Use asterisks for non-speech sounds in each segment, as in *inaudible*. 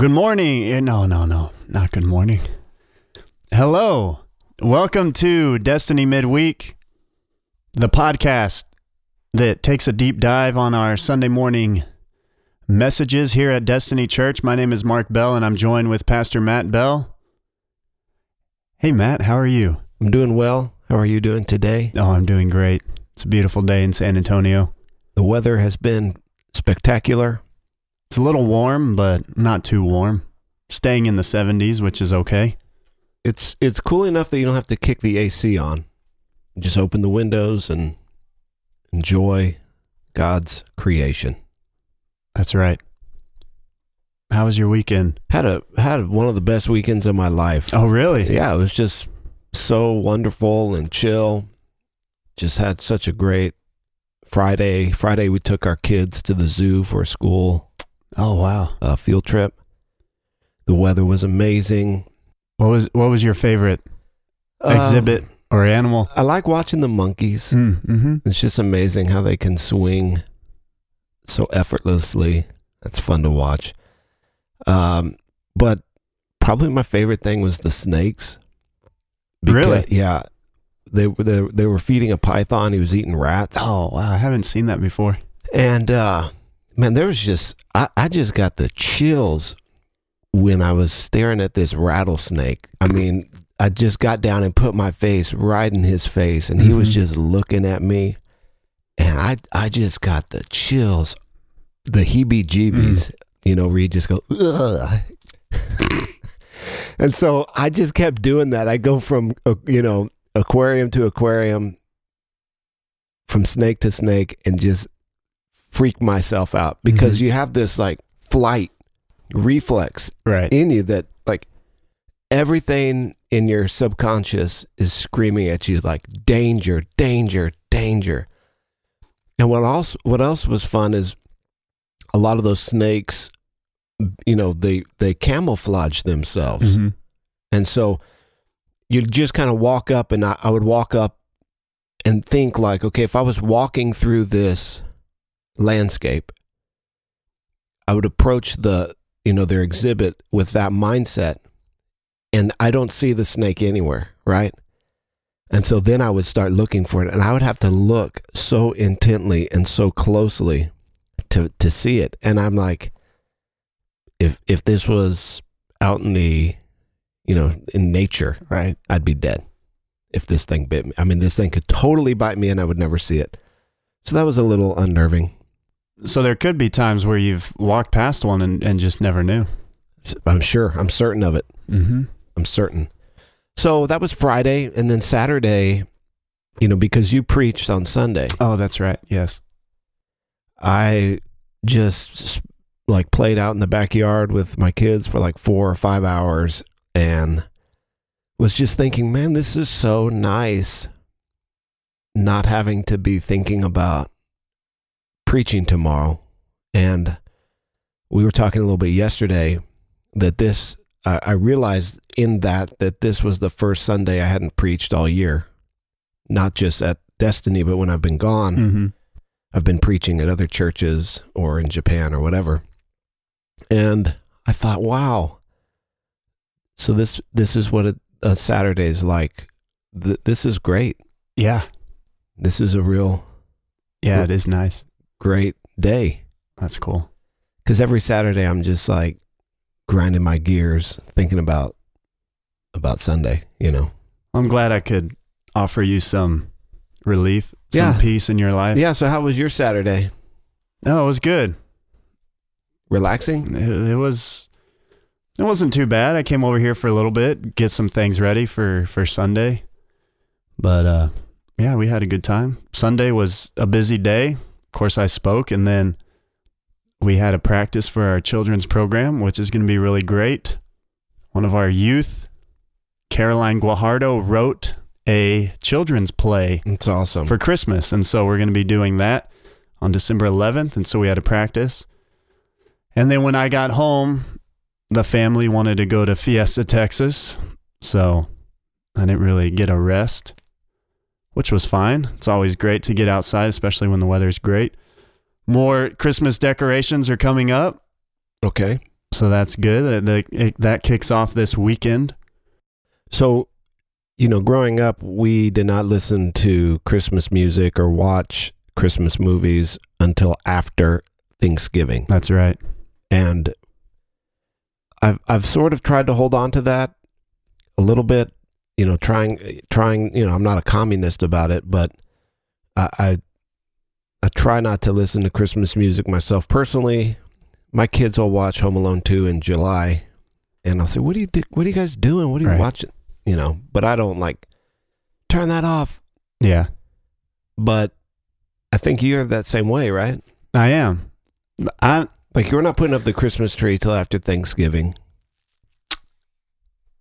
Good morning. Eh, No, no, no, not good morning. Hello. Welcome to Destiny Midweek, the podcast that takes a deep dive on our Sunday morning messages here at Destiny Church. My name is Mark Bell, and I'm joined with Pastor Matt Bell. Hey, Matt, how are you? I'm doing well. How are you doing today? Oh, I'm doing great. It's a beautiful day in San Antonio. The weather has been spectacular. It's a little warm, but not too warm. Staying in the 70s, which is okay. It's it's cool enough that you don't have to kick the AC on. You just open the windows and enjoy God's creation. That's right. How was your weekend? Had a had one of the best weekends of my life. Oh, really? Yeah, it was just so wonderful and chill. Just had such a great Friday. Friday we took our kids to the zoo for school Oh, wow. uh, field trip. The weather was amazing. What was what was your favorite Um, exhibit or animal? I like watching the monkeys. Mm-hmm. It's just amazing how they can swing so effortlessly. That's fun to watch. Um, but probably my favorite thing was the snakes. Really? Yeah. They were they, they were feeding a python. He was eating rats. Oh, wow. I haven't seen that before. And uh, man, there was just I, I just got the chills when I was staring at this rattlesnake. I mean, I just got down and put my face right in his face, and he was Mhm. just looking at me, and I I just got the chills, the heebie-jeebies. You know, where you just go, ugh. and so I just kept doing that. I go from uh, you know aquarium to aquarium, from snake to snake, and just freak myself out because Mhm. you have this like flight reflex Right. in you that like everything in your subconscious is screaming at you like danger, danger, danger. And what else what else was fun is a lot of those snakes you know they they camouflage themselves. Mhm. And so you'd just kind of walk up, and I, I would walk up and think, like, okay, if I was walking through this landscape, I would approach the, you know, their exhibit with that mindset, and I don't see the snake anywhere, right? And so then I would start looking for it, and I would have to look so intently and so closely to to see it. And I'm like, if if this was out in the you know, in nature, Right. I'd be dead if this thing bit me. I mean, this thing could totally bite me and I would never see it. So that was a little unnerving. So there could be times where you've walked past one and, and just never knew. I'm sure. I'm certain of it. Mm-hmm. I'm certain. So that was Friday. And then Saturday, you know, because you preached on Sunday, Oh, that's right. Yes. I just like played out in the backyard with my kids for like four or five hours and was just thinking, man, this is so nice not having to be thinking about preaching tomorrow. And we were talking a little bit yesterday that this, I, I realized in that that this was the first Sunday I hadn't preached all year, not just at Destiny, but when I've been gone. Mm-hmm. I've been preaching at other churches or in Japan or whatever. And I thought, wow. So this this is what a, a Saturday is like. Th- this is great. Yeah. This is a real Yeah, it is nice. Great day. That's cool. Cuz every Saturday I'm just like grinding my gears thinking about about Sunday, you know. I'm glad I could offer you some relief, some Yeah. peace in your life. Yeah, so how was your Saturday? No, it was good. Relaxing? It, it was. It wasn't too bad. I came over here for a little bit, get some things ready for for Sunday. But uh, yeah, we had a good time. Sunday was a busy day. Of course, I spoke, and then we had a practice for our children's program, which is going to be really great. One of our youth, Caroline Guajardo, wrote a children's play It's awesome. for Christmas. And so we're going to be doing that on December 11th. And so we had a practice. And then when I got home, the family wanted to go to Fiesta, Texas. So I didn't really get a rest, which was fine. It's always great to get outside, especially when the weather's great. More Christmas decorations are coming up. okay. So that's good. That, that, that kicks off this weekend. So, you know, growing up, we did not listen to Christmas music or watch Christmas movies until after Thanksgiving. That's right. And I've I've sort of tried to hold on to that a little bit, you know, trying trying, you know, I'm not a communist about it, but I I, I try not to listen to Christmas music myself personally. My kids will watch Home Alone 2 in July and I'll say, "What are you do- what are you guys doing? What are you Right. watching?" You know, but I don't like turn that off. Yeah, But I think you're that same way, right? I am. I Like you're not putting up the Christmas tree till after Thanksgiving.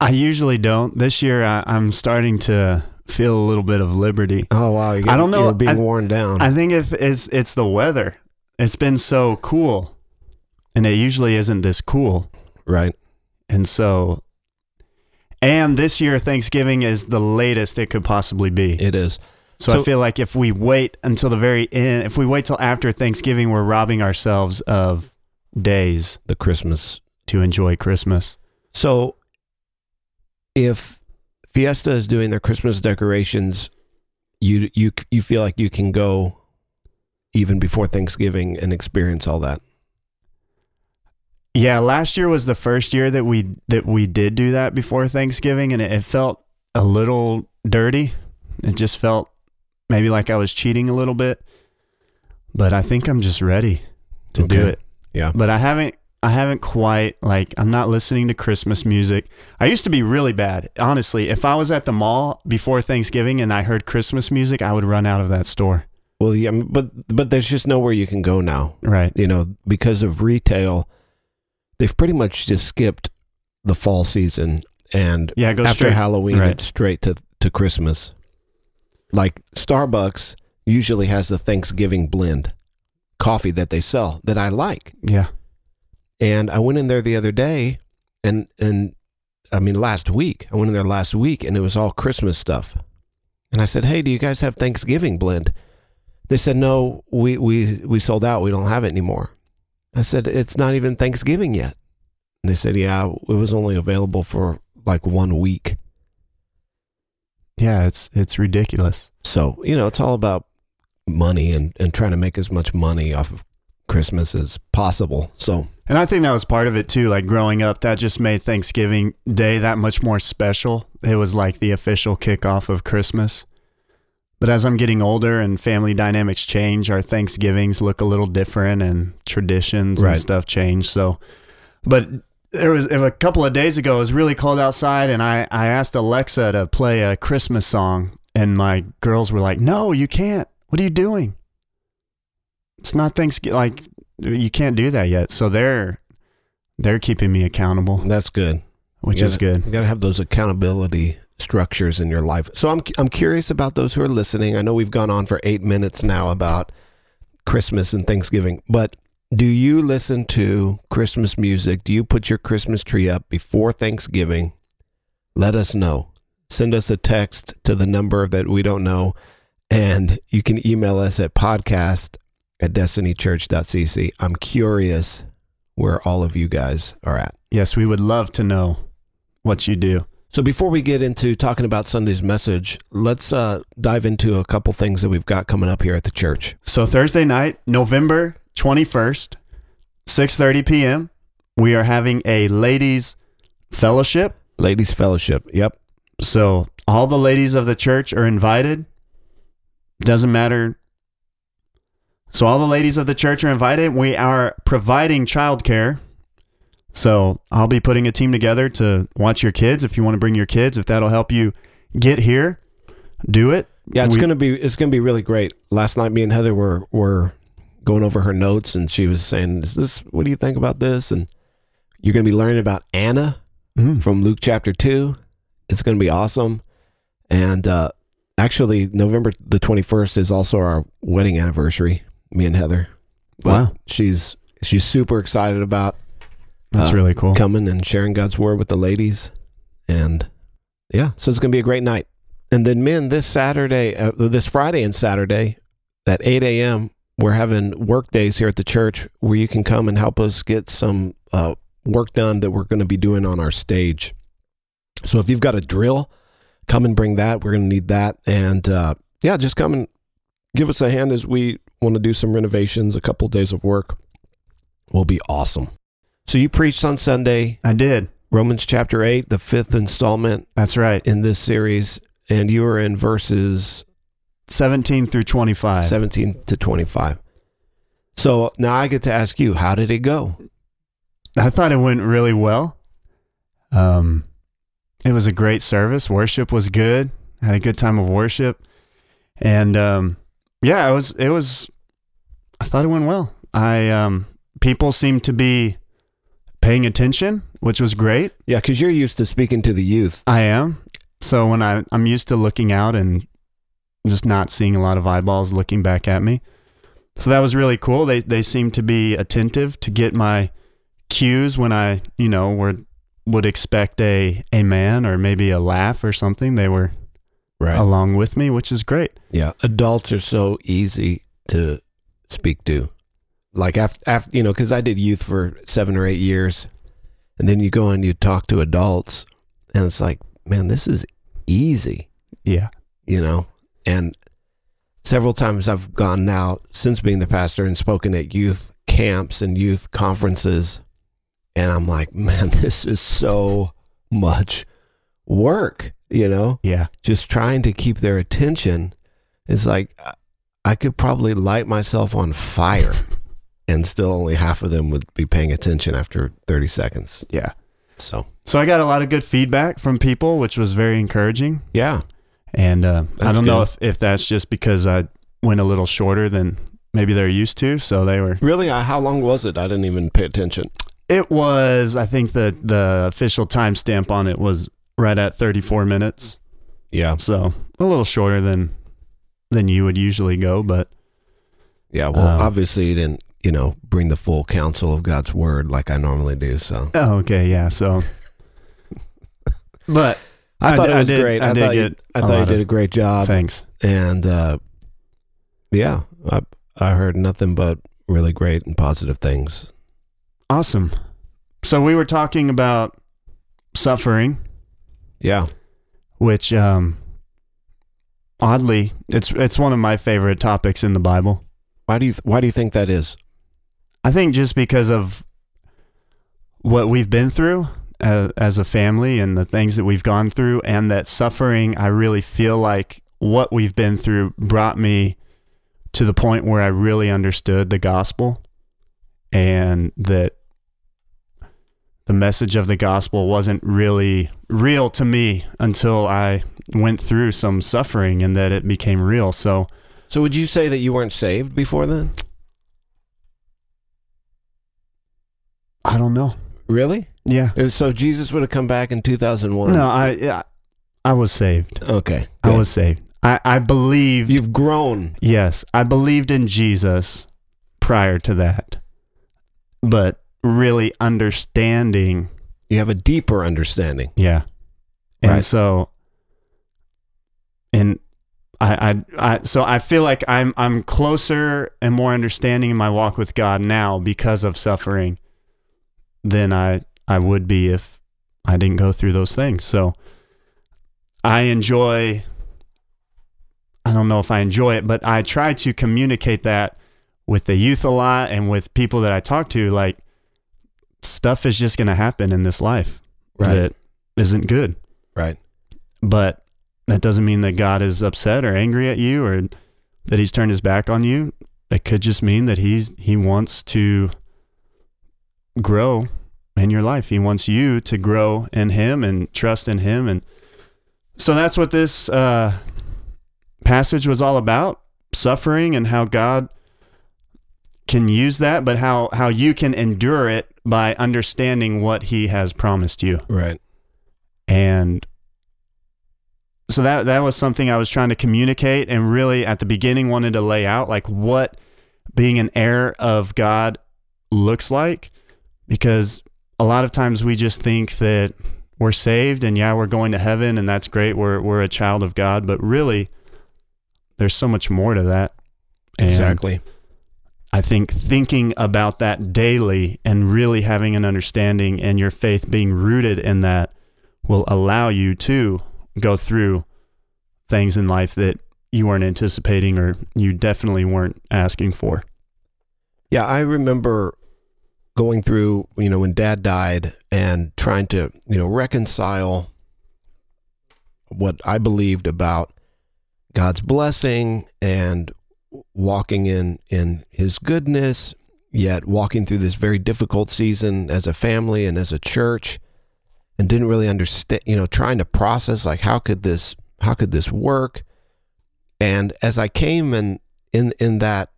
I usually don't. This year, I, I'm starting to feel a little bit of liberty. Oh wow, you're I don't know. You're being I- worn down. I think if it's it's the weather. It's been so cool, and it usually isn't this cool. right. And so, and this year Thanksgiving is the latest it could possibly be. It is. So, So- I feel like if we wait until the very end, if we wait till after Thanksgiving, we're robbing ourselves of days The Christmas. to enjoy Christmas. So if Fiesta is doing their Christmas decorations, you you you feel like you can go even before Thanksgiving and experience all that. Yeah, last year was the first year that we that we did do that before Thanksgiving, and it, it felt a little dirty. It just felt maybe like I was cheating a little bit. But I think I'm just ready to do it. Yeah. But I haven't I haven't quite like I'm not listening to Christmas music. I used to be really bad. Honestly, if I was at the mall before Thanksgiving and I heard Christmas music, I would run out of that store. Well, yeah, but but there's just nowhere you can go now. Right. You know, because of retail, they've pretty much just skipped the fall season and Yeah, after straight. Halloween, right. it's straight to, to Christmas. Like Starbucks usually has the Thanksgiving blend coffee that they sell that I like. Yeah. And I went in there the other day and and I mean last week. I went in there last week and it was all Christmas stuff. And I said, "Hey, do you guys have Thanksgiving blend?" They said, "No, we we we sold out. We don't have it anymore." I said, "It's not even Thanksgiving yet." And they said, "Yeah, it was only available for like one week." Yeah, it's it's ridiculous. So, you know, it's all about money and, and trying to make as much money off of Christmas as possible. So, And I think that was part of it too. Like growing up, that just made Thanksgiving Day that much more special. It was like the official kickoff of Christmas. But as I'm getting older and family dynamics change, our Thanksgivings look a little different and traditions Right. and stuff change. So, but there was a couple of days ago, it was really cold outside, and I, I asked Alexa to play a Christmas song, and my girls were like, No, you can't. What are you doing? It's not Thanksgiving. Like, you can't do that yet. So they're they're keeping me accountable, that's good. which is gotta- good. You got to have those accountability structures in your life. So I'm I'm curious about those who are listening. I know we've gone on for 8 minutes now about Christmas and Thanksgiving, but do you listen to Christmas music? Do you put your Christmas tree up before Thanksgiving? Let us know. Send us a text to the number that we don't know and you can email us at podcast at destinychurch.cc. I'm curious where all of you guys are at. Yes, we would love to know what you do. So before we get into talking about Sunday's message, let's uh, dive into a couple things that we've got coming up here at the church. So Thursday night, November 21st, 6:30 p.m., we are having a ladies fellowship. Ladies Fellowship. Yep. So all the ladies of the church are invited. Doesn't matter. So all the ladies of the church are invited. We are providing childcare. So I'll be putting a team together to watch your kids. If you want to bring your kids, if that'll help you get here, do it. Yeah, it's We- gonna be it's gonna be really great. Last night, me and Heather were were going over her notes, and she was saying, "Is this? What do you think about this?" And you're gonna be learning about Anna Mm. from Luke chapter two. It's gonna be awesome. And uh, actually, November the 21st is also our wedding anniversary. Me and Heather. But Wow. she's she's super excited about That's Uh, really cool. coming and sharing God's word with the ladies. And yeah, so it's going to be a great night. And then, men, this Saturday, uh, this Friday and Saturday at 8 a.m., we're having work days here at the church where you can come and help us get some uh, work done that we're going to be doing on our stage. So if you've got a drill, come and bring that. We're going to need that. And uh, yeah, just come and give us a hand as we want to do some renovations, a couple days of work. Will be awesome. So you preached on Sunday, I did. Romans chapter 8, the fifth installment That's right. in this series, and you were in verses 17 through 25. 17 to 25. So now I get to ask you, how did it go? I thought it went really well. Um, it was a great service. Worship was good. I had a good time of worship, and um, yeah, it was. It was. I thought it went well. I um, people seemed to be paying attention, which was great. Yeah, because you're used to speaking to the youth. I am. So when I I'm used to looking out and just not seeing a lot of eyeballs looking back at me. So that was really cool. They they seemed to be attentive to get my cues when I, you know, were would expect a a man or maybe a laugh or something. They were Right. along with me, which is great. Yeah, adults are so easy to speak to. Like after, after you know, because I did youth for seven or eight years, and then you go and you talk to adults, and it's like, man, this is easy, Yeah. you know. And several times I've gone now since being the pastor and spoken at youth camps and youth conferences, and I'm like, man, *laughs* this is so much work, you know Yeah. just trying to keep their attention is like I- could probably light myself on fire *laughs* and still only half of them would be paying attention after 30 seconds. Yeah. So, So I got a lot of good feedback from people, which was very encouraging. yeah. And uh, I don't know if, if that's just because I went a little shorter than maybe they're used to. So they were Really, uh, how long was it? I didn't even pay attention. It was, I think the the official timestamp on it was right at 34 minutes. Yeah. So a little shorter than than you would usually go, but Yeah. Well, Um, obviously you didn't, you know, bring the full counsel of God's word like I normally do. So oh, okay, yeah. So, *laughs* but I I thought d- it I was did- great. I I, thought you, I thought you did of- a great job. thanks. and uh, yeah, I I heard nothing but really great and positive things. Awesome. So we were talking about suffering, Yeah. which um oddly, it's it's one of my favorite topics in the Bible. Why do you Why do you think that is? I think just because of what we've been through as, as a family and the things that we've gone through, and that suffering, I really feel like what we've been through brought me to the point where I really understood the gospel and that the message of the gospel wasn't really real to me until I went through some suffering and that it became real. So, So would you say that you weren't saved before then? I don't know. Really? Yeah. So Jesus would have come back in 2001. No, I yeah, I was saved. Okay. I was saved. I, I believed. You've grown. yes, I believed in Jesus prior to that, but really understanding, You have a deeper understanding. yeah, and Right. so, and I, I, I, so I feel like I'm, I'm closer and more understanding in my walk with God now because of suffering than I, I would be if I didn't go through those things. So I enjoy, I don't know if I enjoy it, but I try to communicate that with the youth a lot and with people that I talk to. Like, stuff is just going to happen in this life Right. that isn't good. Right. But that doesn't mean that God is upset or angry at you or that he's turned his back on you. It could just mean that he's he wants to grow in your life. He wants you to grow in him and trust in him and so that's what this uh, passage was all about, suffering and how God can use that, but how how you can endure it by understanding what he has promised you. Right. and so that that was something I was trying to communicate and really at the beginning wanted to lay out like what being an heir of God looks like. Because a lot of times we just think that we're saved and yeah we're going to heaven and that's great. We're we're a child of God. But really there's so much more to that. And Exactly. I think thinking about that daily and really having an understanding and your faith being rooted in that will allow you to go through things in life that you weren't anticipating or you definitely weren't asking for. Yeah, I remember going through, you know, when dad died and trying to, you know, reconcile what I believed about God's blessing and walking in in his goodness, yet walking through this very difficult season as a family and as a church and didn't really understand, you know, trying to process like how could this how could this work? And as I came and in in that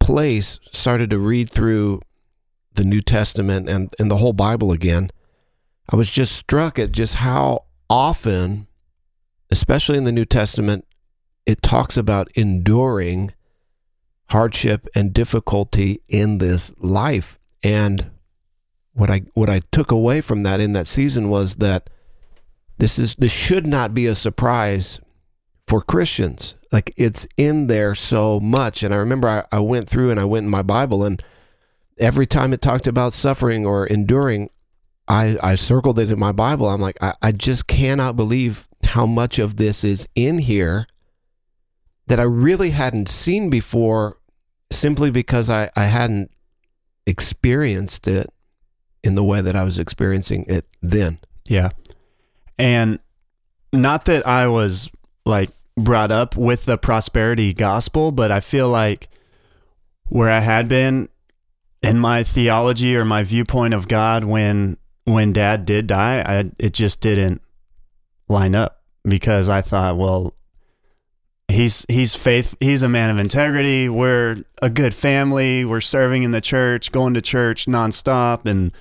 place started to read through the New Testament and, and the whole Bible again, I was just struck at just how often, especially in the New Testament, it talks about enduring hardship and difficulty in this life. And what I what I took away from that in that season was that this is this should not be a surprise for Christians. Like it's in there so much. And I remember I, I went through and I went in my Bible and every time it talked about suffering or enduring, I, I circled it in my Bible. I'm like, I, I just cannot believe how much of this is in here that I really hadn't seen before simply because I, I hadn't experienced it in the way that I was experiencing it then. Yeah. And not that I was like brought up with the prosperity gospel, but I feel like where I had been in my theology or my viewpoint of God when when dad did die, I it just didn't line up because I thought, well, he's he's faith he's a man of integrity. We're a good family. We're serving in the church, going to church nonstop and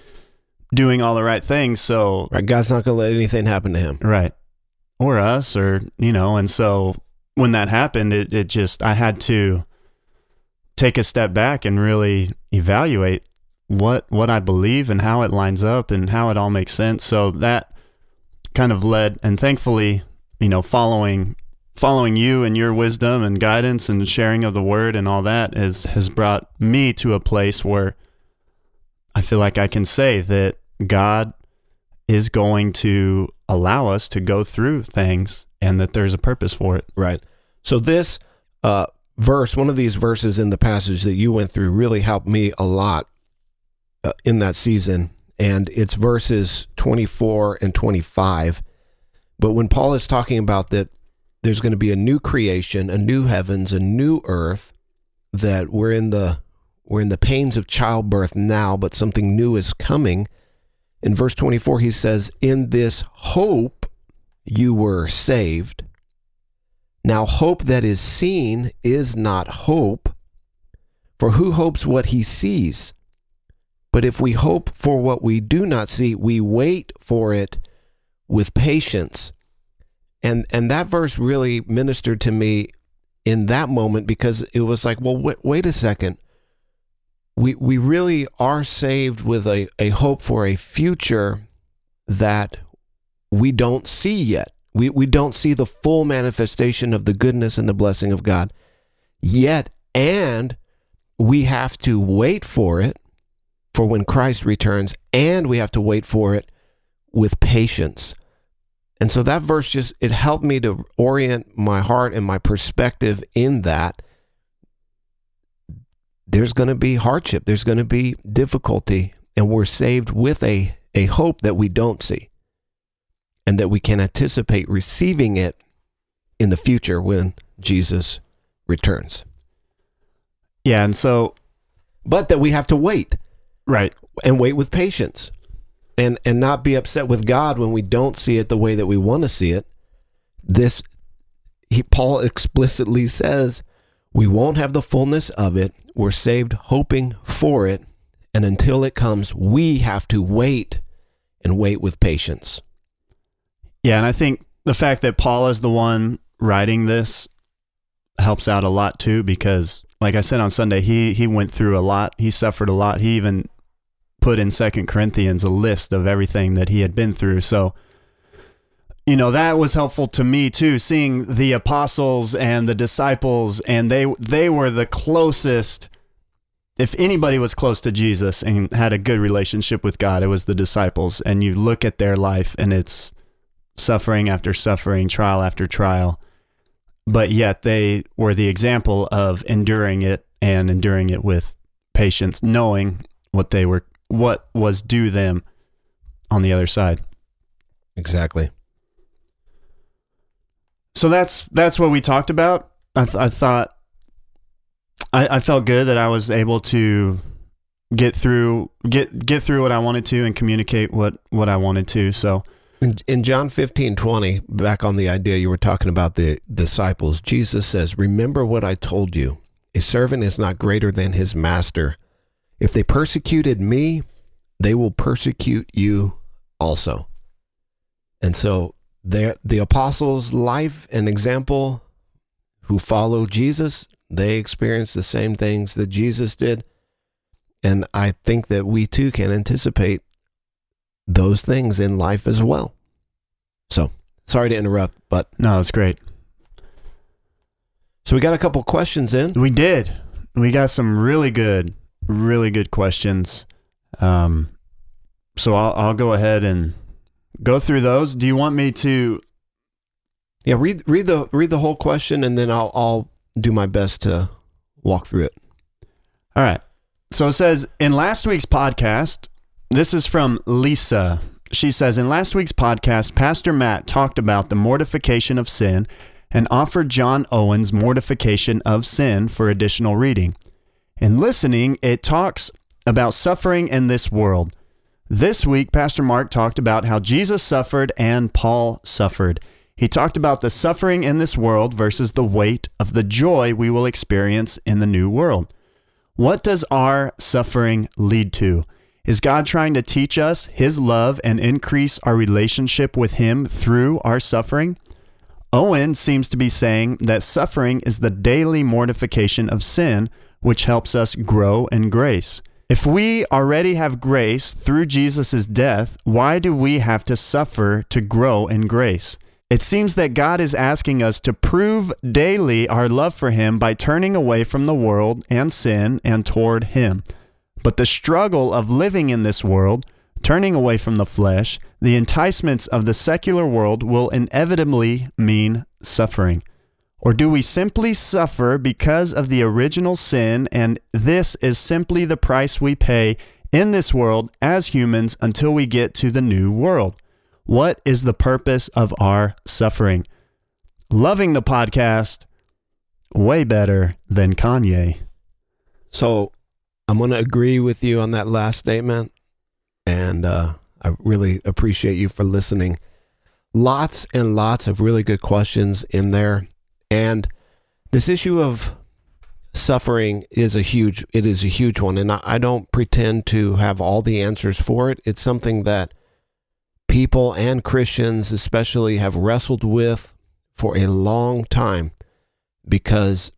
doing all the right things. So Right, God's not going to let anything happen to him. Right. Or us, or, you know, and so when that happened, it, it just, I had to take a step back and really evaluate what, what I believe and how it lines up and how it all makes sense. So that kind of led, and thankfully, you know, following, following you and your wisdom and guidance and sharing of the word and all that has, has brought me to a place where I feel like I can say that God is going to allow us to go through things and that there's a purpose for it. Right. So this uh, verse, one of these verses in the passage that you went through, really helped me a lot uh, in that season, and it's verses 24 and 25. But when Paul is talking about that, there's going to be a new creation, a new heavens, a new earth. That we're in the we're in the pains of childbirth now, but something new is coming. In verse 24, he says, In this hope you were saved. Now, hope that is seen is not hope, for who hopes what he sees? But if we hope for what we do not see, we wait for it with patience. And, and that verse really ministered to me in that moment because it was like, well, wait, wait a second we we really are saved with a, a hope for a future that we don't see yet. We we don't see the full manifestation of the goodness and the blessing of God yet, and we have to wait for it for when Christ returns, and we have to wait for it with patience. And so that verse just it helped me to orient my heart and my perspective in that there's going to be hardship, there's going to be difficulty, and we're saved with a, a hope that we don't see and that we can anticipate receiving it in the future when Jesus returns. Yeah. And so, but that we have to wait. Right. And wait with patience and, and not be upset with God when we don't see it the way that we want to see it. This, he, Paul explicitly says, we won't have the fullness of it we're saved hoping for it. And until it comes, we have to wait and wait with patience. Yeah. And I think the fact that Paul is the one writing this helps out a lot too, because like I said on Sunday, he, he went through a lot. He suffered a lot. He even put in Second Corinthians a list of everything that he had been through. So, you know that was helpful to me too seeing the apostles and the disciples and they they were the closest if anybody was close to Jesus and had a good relationship with God, it was the disciples. And you look at their life and it's suffering after suffering, trial after trial. But yet they were the example of enduring it and enduring it with patience, knowing what they were, what was due them on the other side. Exactly. So that's that's what we talked about. I, th- I thought I, I felt good that I was able to get through get get through what I wanted to and communicate what what I wanted to. So In, in John 15, 20, back on the idea you were talking about the disciples, Jesus says, Remember what I told you. A servant is not greater than his master. If they persecuted me, they will persecute you also. And so the the apostles' life and example who follow Jesus, they experienced the same things that Jesus did. And I think that we too can anticipate those things in life as well. So, sorry to interrupt, but no, it's great. so we got a couple questions in. We did. We got some really good, really good questions. Um, so I'll I'll go ahead and go through those. Do you want me to? Yeah, read read the read the whole question and then I'll I'll do my best to walk through it. All right. So it says in last week's podcast, this is from Lisa. She says in last week's podcast, Pastor Matt talked about the mortification of sin and offered John Owen's mortification of sin for additional reading. In listening, it talks about suffering in this world. This week, Pastor Mark talked about how Jesus suffered and Paul suffered. He talked about the suffering in this world versus the weight of the joy we will experience in the new world. What does our suffering lead to? Is God trying to teach us His love and increase our relationship with Him through our suffering? Owen seems to be saying that suffering is the daily mortification of sin, which helps us grow in grace. If we already have grace through Jesus' death, why do we have to suffer to grow in grace? It seems that God is asking us to prove daily our love for Him by turning away from the world and sin and toward Him. But the struggle of living in this world, turning away from the flesh, the enticements of the secular world will inevitably mean suffering. Or do we simply suffer because of the original sin, and this is simply the price we pay in this world as humans until we get to the new world? What is the purpose of our suffering? Loving the podcast way better than Kanye. So, I'm going to agree with you on that last statement and uh I really appreciate you for listening. Lots and lots of really good questions in there and this issue of suffering is a huge it is a huge one and I, don't pretend to have all the answers for it. It's something that people and Christians especially have wrestled with for a long time because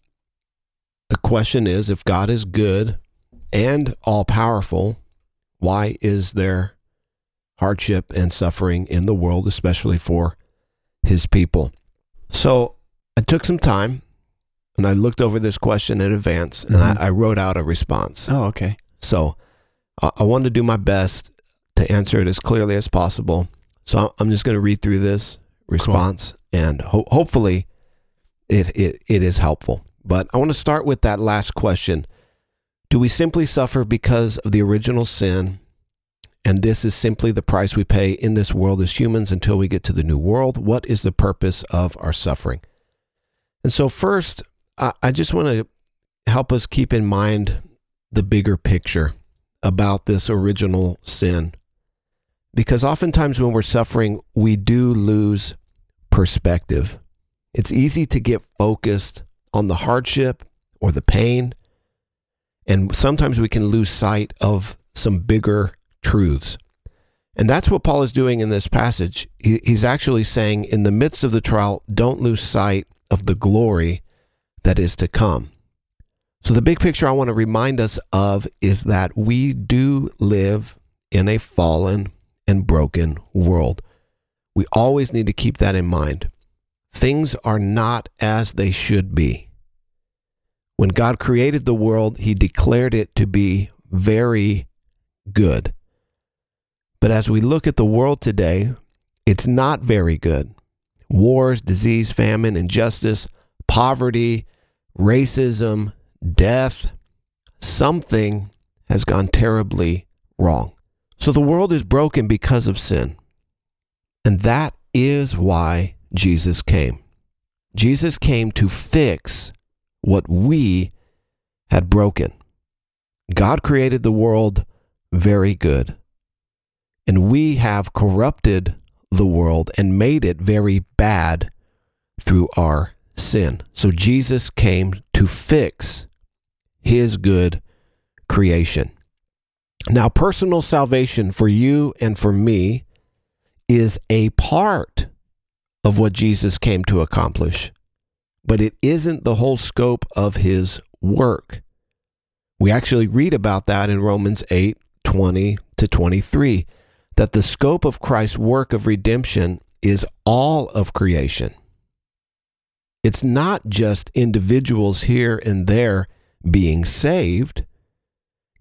the question is if God is good and all powerful, why is there hardship and suffering in the world, especially for his people? So I took some time and I looked over this question in advance and Mhm. I, I wrote out a response. Oh, okay. So I, I wanted to do my best to answer it as clearly as possible. So I'm just going to read through this response and ho- hopefully it, it, it is helpful. But I want to start with that last question. Do we simply suffer because of the original sin? And this is simply the price we pay in this world as humans until we get to the new world. What is the purpose of our suffering? And so, first, I, just want to help us keep in mind the bigger picture about this original sin. Because oftentimes when we're suffering, we do lose perspective. It's easy to get focused on the hardship or the pain. And sometimes we can lose sight of some bigger truths. And that's what Paul is doing in this passage. He's actually saying, in the midst of the trial, don't lose sight of the glory that is to come. So, the big picture I want to remind us of is that we do live in a fallen and broken world. We always need to keep that in mind. Things are not as they should be. When God created the world, he declared it to be very good. But as we look at the world today, it's not very good. Wars, disease, famine, injustice, poverty, racism, death, something has gone terribly wrong. So the world is broken because of sin. And that is why Jesus came. Jesus came to fix what we had broken. God created the world very good. And we have corrupted the world and made it very bad through our sin. So Jesus came to fix his good creation. Now, personal salvation for you and for me is a part of what Jesus came to accomplish, but it isn't the whole scope of his work. We actually read about that in Romans 8 20 to 23, that the scope of Christ's work of redemption is all of creation. It's not just individuals here and there being saved.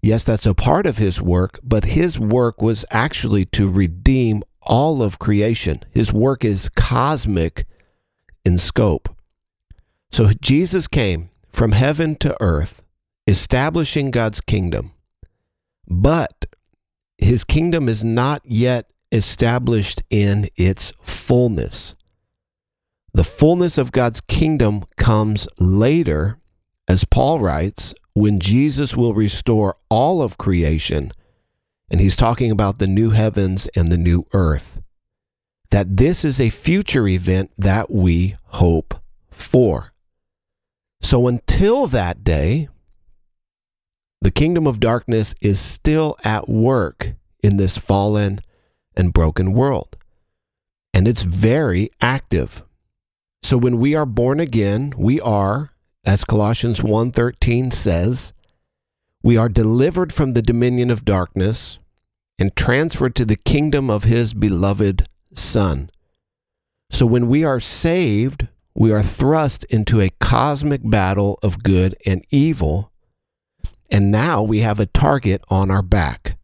Yes, that's a part of his work, but his work was actually to redeem all of creation. His work is cosmic in scope. So Jesus came from heaven to earth, establishing God's kingdom. But his kingdom is not yet established in its fullness. The fullness of God's kingdom comes later, as Paul writes, when Jesus will restore all of creation. And he's talking about the new heavens and the new earth. That this is a future event that we hope for. So until that day, the kingdom of darkness is still at work in this fallen and broken world. And it's very active. So when we are born again, we are, as Colossians 1:13 says, we are delivered from the dominion of darkness and transferred to the kingdom of his beloved son. So when we are saved, we are thrust into a cosmic battle of good and evil, and now we have a target on our back.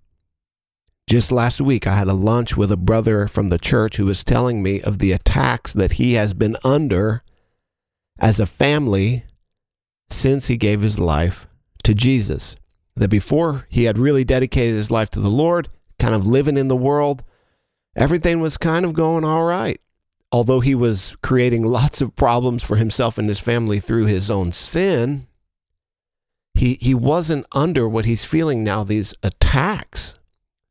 Just last week, I had a lunch with a brother from the church who was telling me of the attacks that he has been under as a family since he gave his life to Jesus. That before he had really dedicated his life to the Lord, kind of living in the world, everything was kind of going all right. Although he was creating lots of problems for himself and his family through his own sin, he, he wasn't under what he's feeling now these attacks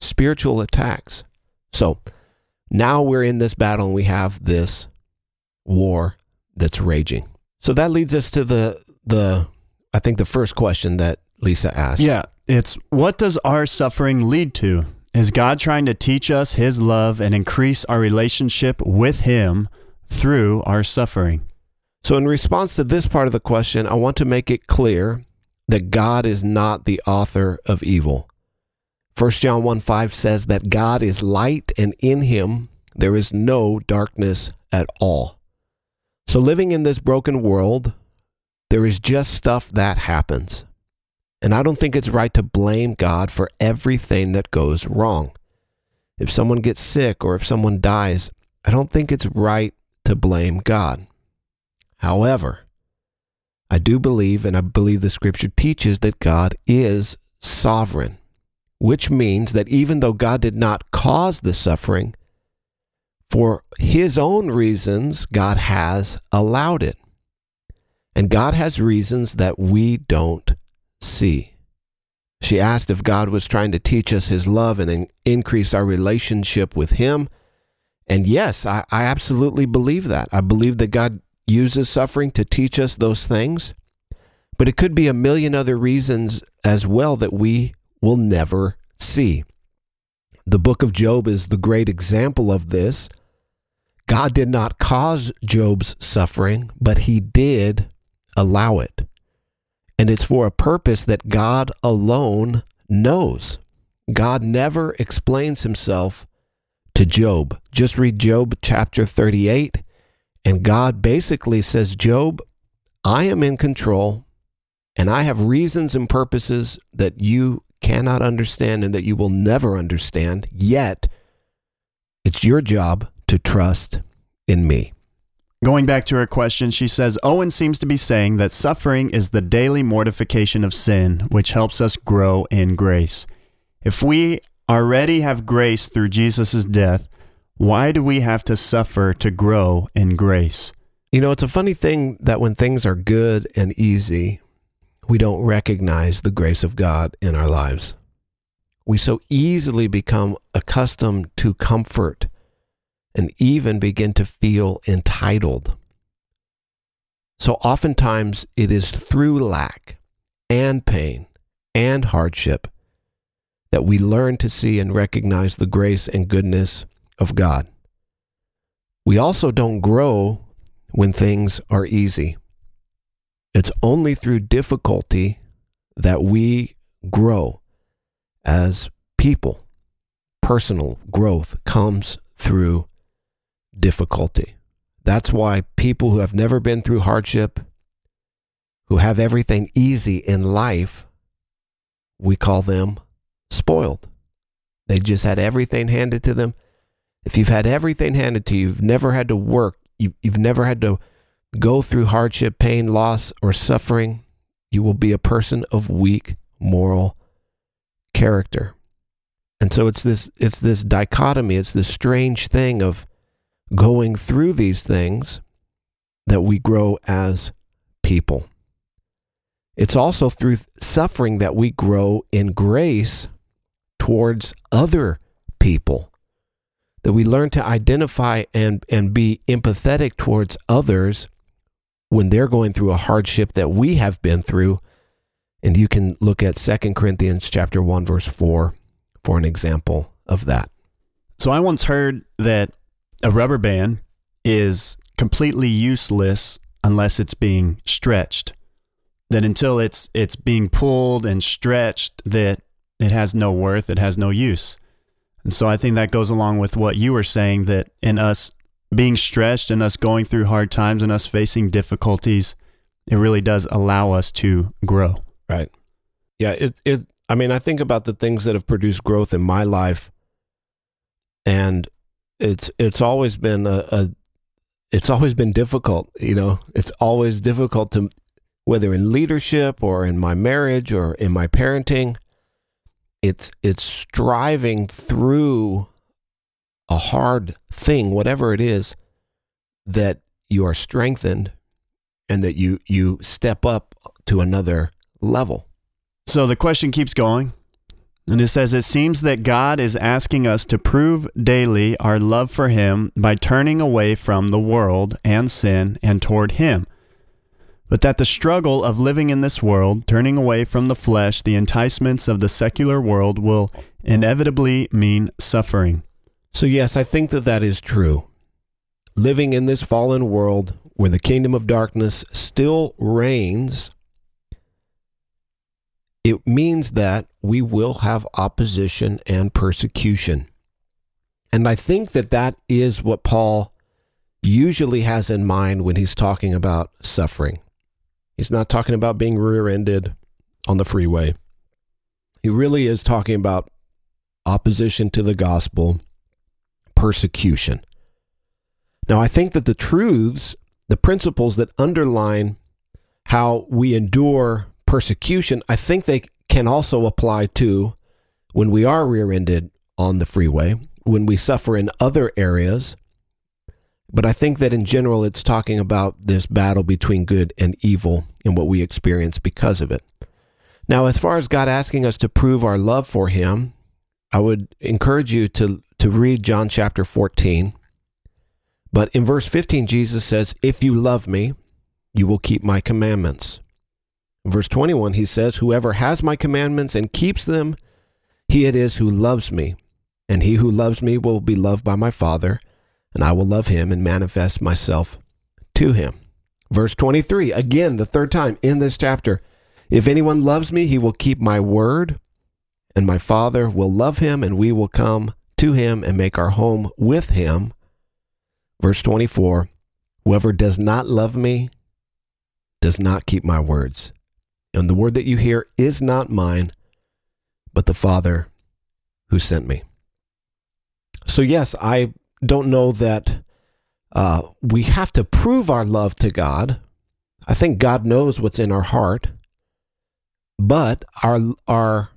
spiritual attacks. So now we're in this battle and we have this war that's raging. So that leads us to the the I think the first question that Lisa asked. Yeah, it's what does our suffering lead to? Is God trying to teach us his love and increase our relationship with him through our suffering? So in response to this part of the question, I want to make it clear that God is not the author of evil. 1 John 1 5 says that God is light and in him there is no darkness at all. So, living in this broken world, there is just stuff that happens. And I don't think it's right to blame God for everything that goes wrong. If someone gets sick or if someone dies, I don't think it's right to blame God. However, I do believe, and I believe the scripture teaches that God is sovereign which means that even though God did not cause the suffering, for his own reasons, God has allowed it. And God has reasons that we don't see. She asked if God was trying to teach us his love and in- increase our relationship with him. And yes, I, I absolutely believe that. I believe that God uses suffering to teach us those things. But it could be a million other reasons as well that we will never see. The book of Job is the great example of this. God did not cause Job's suffering, but he did allow it. And it's for a purpose that God alone knows. God never explains himself to Job. Just read Job chapter 38, and God basically says, Job, I am in control And I have reasons and purposes that you cannot understand and that you will never understand. Yet, it's your job to trust in me. Going back to her question, she says Owen seems to be saying that suffering is the daily mortification of sin, which helps us grow in grace. If we already have grace through Jesus' death, why do we have to suffer to grow in grace? You know, it's a funny thing that when things are good and easy, we don't recognize the grace of God in our lives. We so easily become accustomed to comfort and even begin to feel entitled. So oftentimes it is through lack and pain and hardship that we learn to see and recognize the grace and goodness of God. We also don't grow when things are easy. It's only through difficulty that we grow as people. Personal growth comes through difficulty. That's why people who have never been through hardship, who have everything easy in life, we call them spoiled. They just had everything handed to them. If you've had everything handed to you, you've never had to work, you've, you've never had to go through hardship, pain, loss, or suffering, you will be a person of weak moral character. And so it's this it's this dichotomy, it's this strange thing of going through these things that we grow as people. It's also through suffering that we grow in grace towards other people, that we learn to identify and, and be empathetic towards others when they're going through a hardship that we have been through. And you can look at 2 Corinthians chapter 1 verse 4 for an example of that. So I once heard that a rubber band is completely useless unless it's being stretched. That until it's it's being pulled and stretched that it has no worth, it has no use. And so I think that goes along with what you were saying that in us being stretched and us going through hard times and us facing difficulties, it really does allow us to grow. Right. Yeah, it it I mean, I think about the things that have produced growth in my life and it's it's always been a, a it's always been difficult, you know. It's always difficult to whether in leadership or in my marriage or in my parenting, it's it's striving through a hard thing, whatever it is, that you are strengthened and that you you step up to another level. So the question keeps going. And it says, It seems that God is asking us to prove daily our love for Him by turning away from the world and sin and toward Him. But that the struggle of living in this world, turning away from the flesh, the enticements of the secular world, will inevitably mean suffering. So, yes, I think that that is true. Living in this fallen world where the kingdom of darkness still reigns it means that we will have opposition and persecution. And I think that that is what Paul usually has in mind when he's talking about suffering. He's not talking about being rear ended on the freeway. He really is talking about opposition to the gospel, persecution. Now, I think that the truths, the principles that underline how we endure persecution, I think they can also apply to when we are rear ended on the freeway, when we suffer in other areas. But I think that in general, it's talking about this battle between good and evil and what we experience because of it. Now, as far as God asking us to prove our love for Him, I would encourage you to, to read John chapter 14. But in verse 15, Jesus says, If you love me, you will keep my commandments. Verse 21, he says, Whoever has my commandments and keeps them, he it is who loves me. And he who loves me will be loved by my Father, and I will love him and manifest myself to him. Verse 23, again, the third time in this chapter If anyone loves me, he will keep my word, and my Father will love him, and we will come to him and make our home with him. Verse 24, Whoever does not love me does not keep my words And the word that you hear is not mine, but the Father who sent me. So, yes, I don't know that uh, we have to prove our love to God. I think God knows what's in our heart, but our our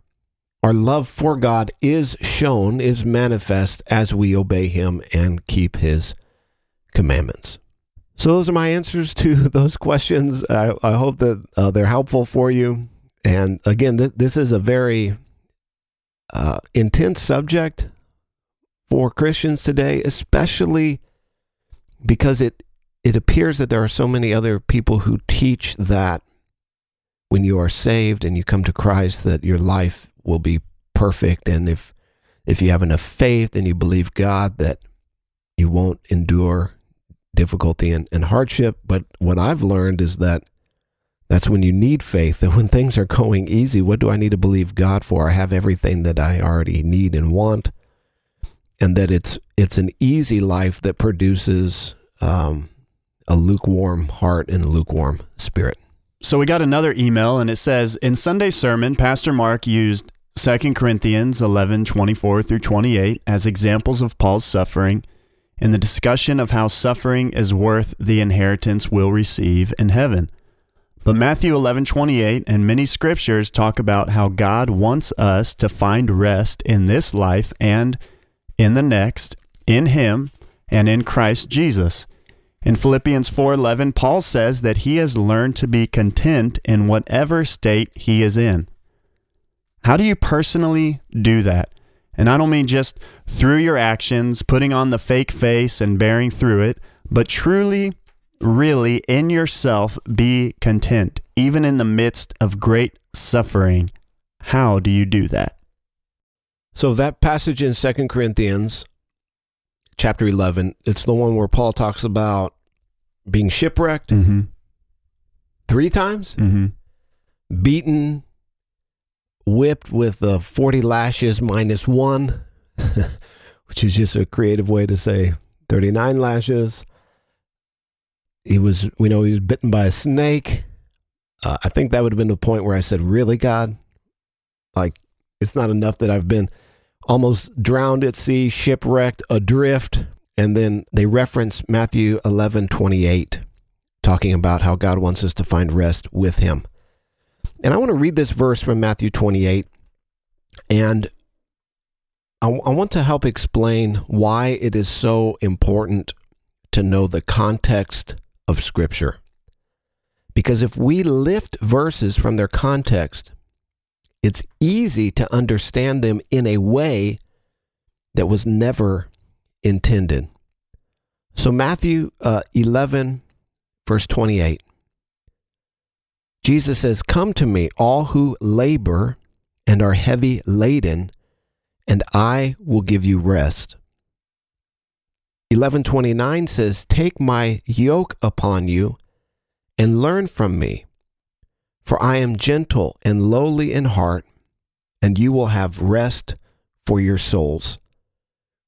our love for God is shown, is manifest as we obey Him and keep His commandments. So those are my answers to *laughs* those questions. I, I hope that uh, they're helpful for you. And again, th- this is a very uh, intense subject for Christians today, especially because it it appears that there are so many other people who teach that when you are saved and you come to Christ that your life will be perfect. And if if you have enough faith and you believe God that you won't endure difficulty and, and hardship. But what I've learned is that that's when you need faith. *laughs* And when things are going easy what do I need to believe God for? I have everything that I already need and want and that it's it's an easy life that produces um, a lukewarm heart and a lukewarm spirit. So we got another email, and it says In Sunday's sermon, Pastor Mark used 2 Corinthians 11 24 through 28 as examples of Paul's suffering in the discussion of how suffering is worth the inheritance we'll receive in heaven. But Matthew 11 28 and many scriptures talk about how God wants us to find rest in this life and in the next, in Him and in Christ Jesus. In Philippians 4:11, Paul says that he has learned to be content in whatever state he is in. How do you personally do that? And I don't mean just through your actions, putting on the fake face and bearing through it, but truly, really in yourself be content, even in the midst of great suffering. How do you do that? So that passage in Second Corinthians chapter 11, it's the one where Paul talks about being shipwrecked Mm-hmm. three times, Mm-hmm. beaten, whipped with the 40 lashes minus one, *laughs* which is just a creative way to say 39 lashes. He was, we know he was bitten by a snake. Uh, I think that would have been the point where I said, Really, God? Like, it's not enough that I've been almost drowned at sea, shipwrecked, adrift. And then they reference Matthew 11 28, talking about how God wants us to find rest with Him. And I want to read this verse from Matthew 28. And I, I want to help explain why it is so important to know the context of Scripture. Because if we lift verses from their context, it's easy to understand them in a way that was never intended. So, Matthew uh, 11, verse 28, Jesus says, Come to me, all who labor and are heavy laden, and I will give you rest. 1129 says, Take my yoke upon you and learn from me, for I am gentle and lowly in heart, and you will have rest for your souls.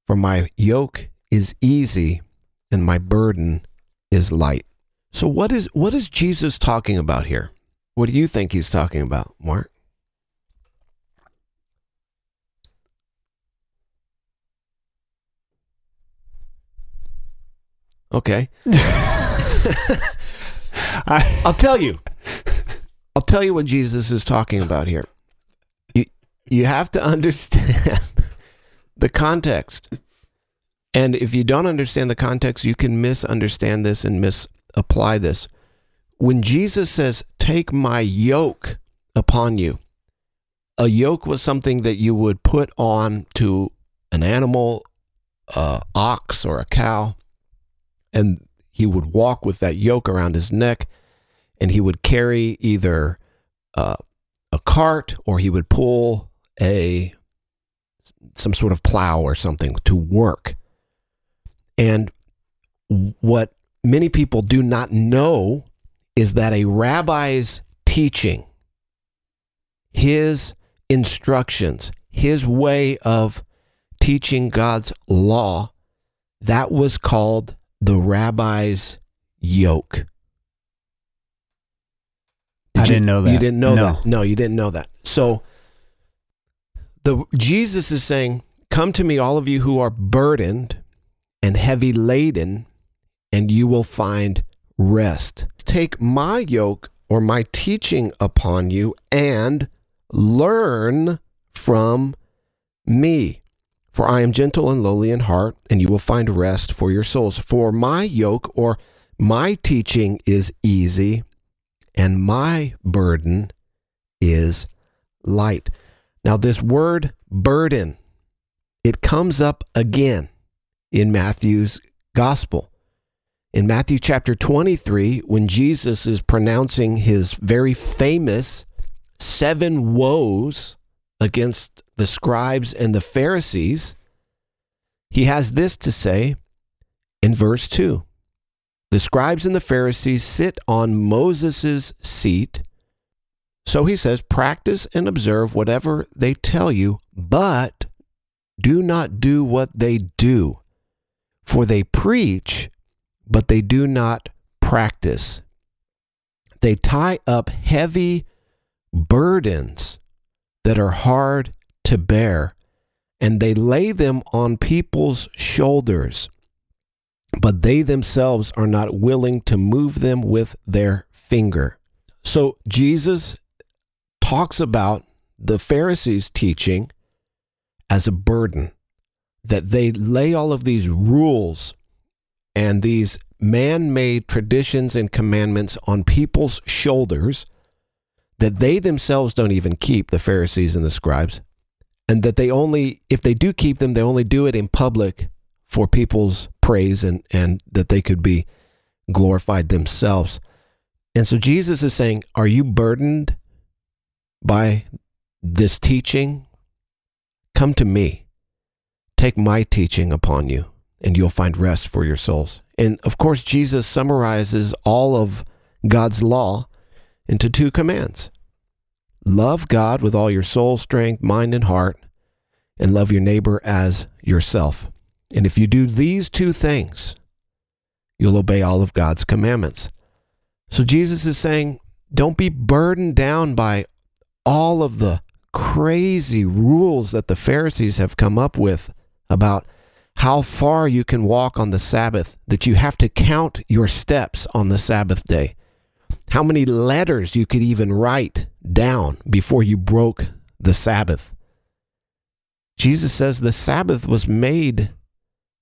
For my yoke is easy and my burden is light. So what is what is Jesus talking about here? What do you think he's talking about, Mark? Okay. *laughs* *laughs* I, I'll tell you. I'll tell you what Jesus is talking about here. You you have to understand *laughs* the context. And if you don't understand the context, you can misunderstand this and misapply this. When Jesus says, "Take my yoke upon you," a yoke was something that you would put on to an animal, a ox or a cow, and he would walk with that yoke around his neck and he would carry either uh, a cart or he would pull a some sort of plow or something to work. And what many people do not know is that a rabbi's teaching, his instructions, his way of teaching God's law, that was called the rabbi's yoke. I you, didn't know that. You didn't know No. that. No, you didn't know that. So the Jesus is saying, "Come to me, all of you who are burdened and heavy laden, and you will find rest. Take my yoke or my teaching upon you and learn from me." For I am gentle and lowly in heart, and you will find rest for your souls. For my yoke or my teaching is easy, and my burden is light. Now, this word burden, it comes up again in Matthew's gospel. In Matthew chapter 23, when Jesus is pronouncing his very famous seven woes against the scribes and the Pharisees, he has this to say in verse 2 The scribes and the Pharisees sit on Moses' seat. So he says, Practice and observe whatever they tell you, but do not do what they do. For they preach, but they do not practice. They tie up heavy burdens that are hard to bear, and they lay them on people's shoulders, but they themselves are not willing to move them with their finger. So Jesus talks about the Pharisees' teaching as a burden, that they lay all of these rules and these man made traditions and commandments on people's shoulders that they themselves don't even keep, the Pharisees and the scribes, and that they only, if they do keep them, they only do it in public for people's praise and, and that they could be glorified themselves. And so Jesus is saying, Are you burdened by this teaching? Come to me. Take my teaching upon you, and you'll find rest for your souls. And of course, Jesus summarizes all of God's law into two commands love God with all your soul, strength, mind, and heart, and love your neighbor as yourself. And if you do these two things, you'll obey all of God's commandments. So Jesus is saying, don't be burdened down by all of the crazy rules that the Pharisees have come up with about how far you can walk on the Sabbath, that you have to count your steps on the Sabbath day, how many letters you could even write down before you broke the Sabbath. Jesus says the Sabbath was made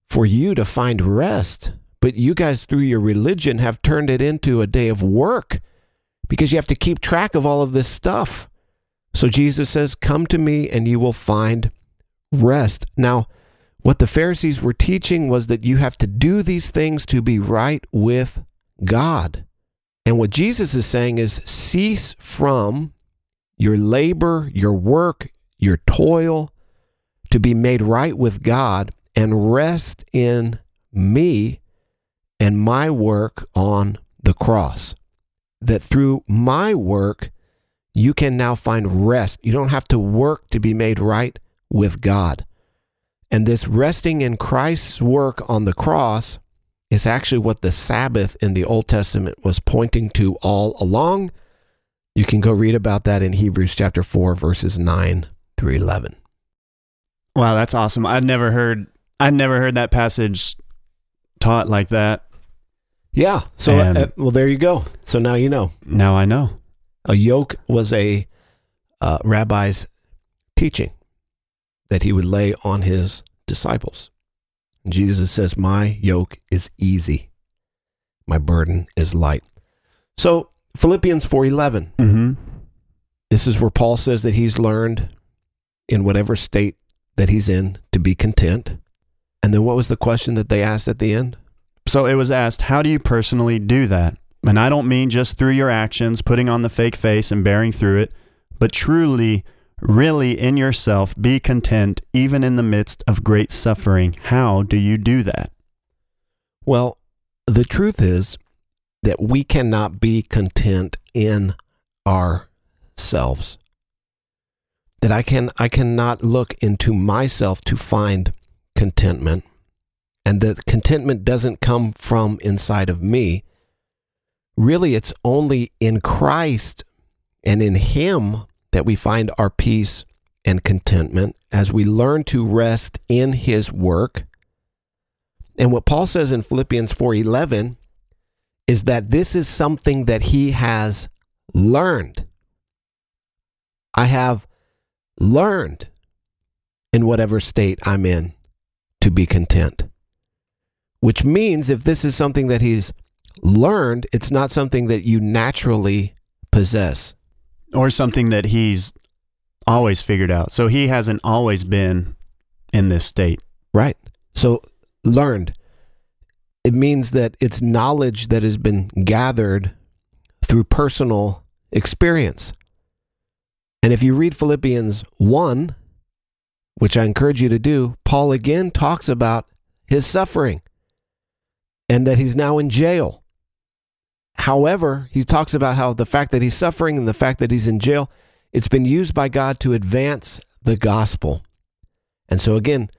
for you to find rest, but you guys, through your religion, have turned it into a day of work because you have to keep track of all of this stuff. So Jesus says, Come to me and you will find rest. Now, what the Pharisees were teaching was that you have to do these things to be right with God. And what Jesus is saying is cease from your labor, your work, your toil to be made right with God and rest in me and my work on the cross. That through my work, you can now find rest. You don't have to work to be made right with God. And this resting in Christ's work on the cross is actually what the Sabbath in the Old Testament was pointing to all along. You can go read about that in Hebrews chapter 4, verses 9 through 11. Wow, that's awesome. I'd never heard I'd never heard that passage taught like that. Yeah. So, And- uh, well, there you go. So now you know. Now I know. A yoke was a uh, rabbi's teaching that he would lay on his disciples. Jesus says, My yoke is easy, my burden is light. So Philippians 4:11. Mm-hmm. This is where Paul says that he's learned in whatever state that he's in to be content. And then what was the question that they asked at the end? So it was asked, how do you personally do that? And I don't mean just through your actions, putting on the fake face and bearing through it, but truly, really in yourself, be content even in the midst of great suffering. How do you do that? Well, the truth is that we cannot be content in ourselves. That I can I cannot look into myself to find contentment. And that contentment doesn't come from inside of me. Really, it's only in Christ and in Him that we find our peace and contentment as we learn to rest in His work. And what Paul says in Philippians 4:11 is that this is something that he has learned. I have learned in whatever state I'm in to be content. Which means if this is something that he's learned, it's not something that you naturally possess. Or something that he's always figured out. So he hasn't always been in this state. Right. So learned. It means that it's knowledge that has been gathered through personal experience. And if you read Philippians 1, which I encourage you to do, Paul again talks about his suffering and that he's now in jail. However, he talks about how the fact that he's suffering and the fact that he's in jail, it's been used by God to advance the gospel. And so again,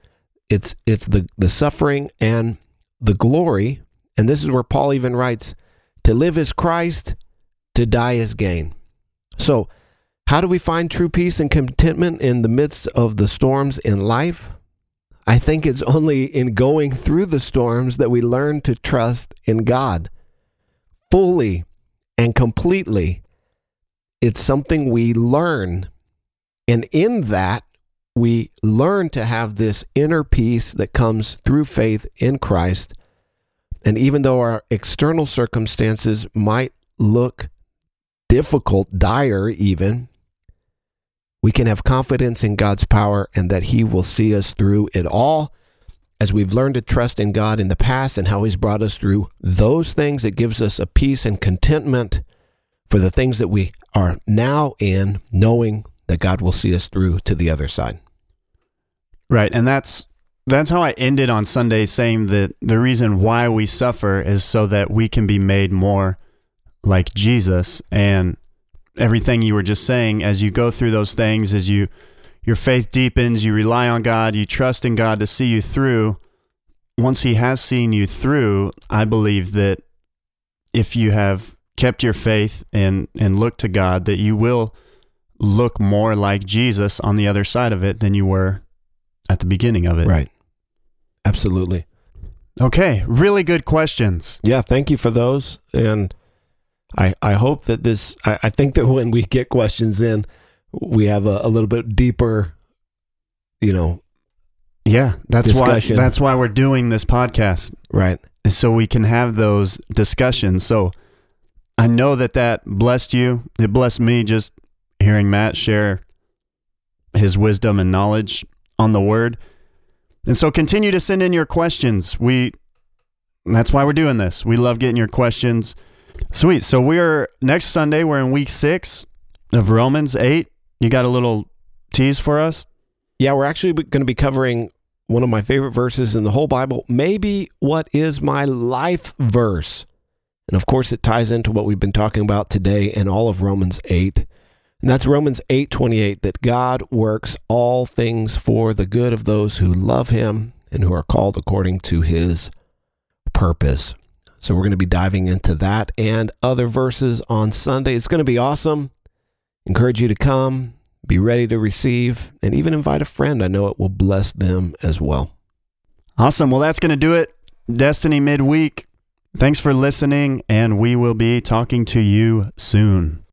it's it's the the suffering and the glory, and this is where Paul even writes, to live is Christ, to die is gain. So, how do we find true peace and contentment in the midst of the storms in life? I think it's only in going through the storms that we learn to trust in God fully and completely. It's something we learn. And in that, we learn to have this inner peace that comes through faith in Christ. And even though our external circumstances might look difficult, dire even, we can have confidence in God's power and that He will see us through it all. As we've learned to trust in God in the past and how He's brought us through those things, it gives us a peace and contentment for the things that we are now in, knowing that God will see us through to the other side. Right. And that's that's how I ended on Sunday saying that the reason why we suffer is so that we can be made more like Jesus and everything you were just saying as you go through those things as you your faith deepens, you rely on God, you trust in God to see you through. Once he has seen you through, I believe that if you have kept your faith and and looked to God that you will look more like Jesus on the other side of it than you were at the beginning of it. Right. Absolutely. Okay, really good questions. Yeah, thank you for those. And I, I hope that this, I, I think that when we get questions in, we have a, a little bit deeper, you know, Yeah, that's Discussion. why that's why we're doing this podcast right. so we can have those discussions. So I know that that blessed you. It blessed me just hearing Matt share his wisdom and knowledge on the word. And so continue to send in your questions. We that's why we're doing this. We love getting your questions. Sweet. So we're next Sunday we're in week 6 of Romans 8. You got a little tease for us? Yeah, we're actually going to be covering one of my favorite verses in the whole Bible, maybe what is my life verse. And of course, it ties into what we've been talking about today and all of Romans 8. And that's Romans 8:28 that God works all things for the good of those who love him and who are called according to his purpose. So we're going to be diving into that and other verses on Sunday. It's going to be awesome. Encourage you to come, be ready to receive, and even invite a friend. I know it will bless them as well. Awesome. Well, that's going to do it. Destiny midweek. Thanks for listening, and we will be talking to you soon.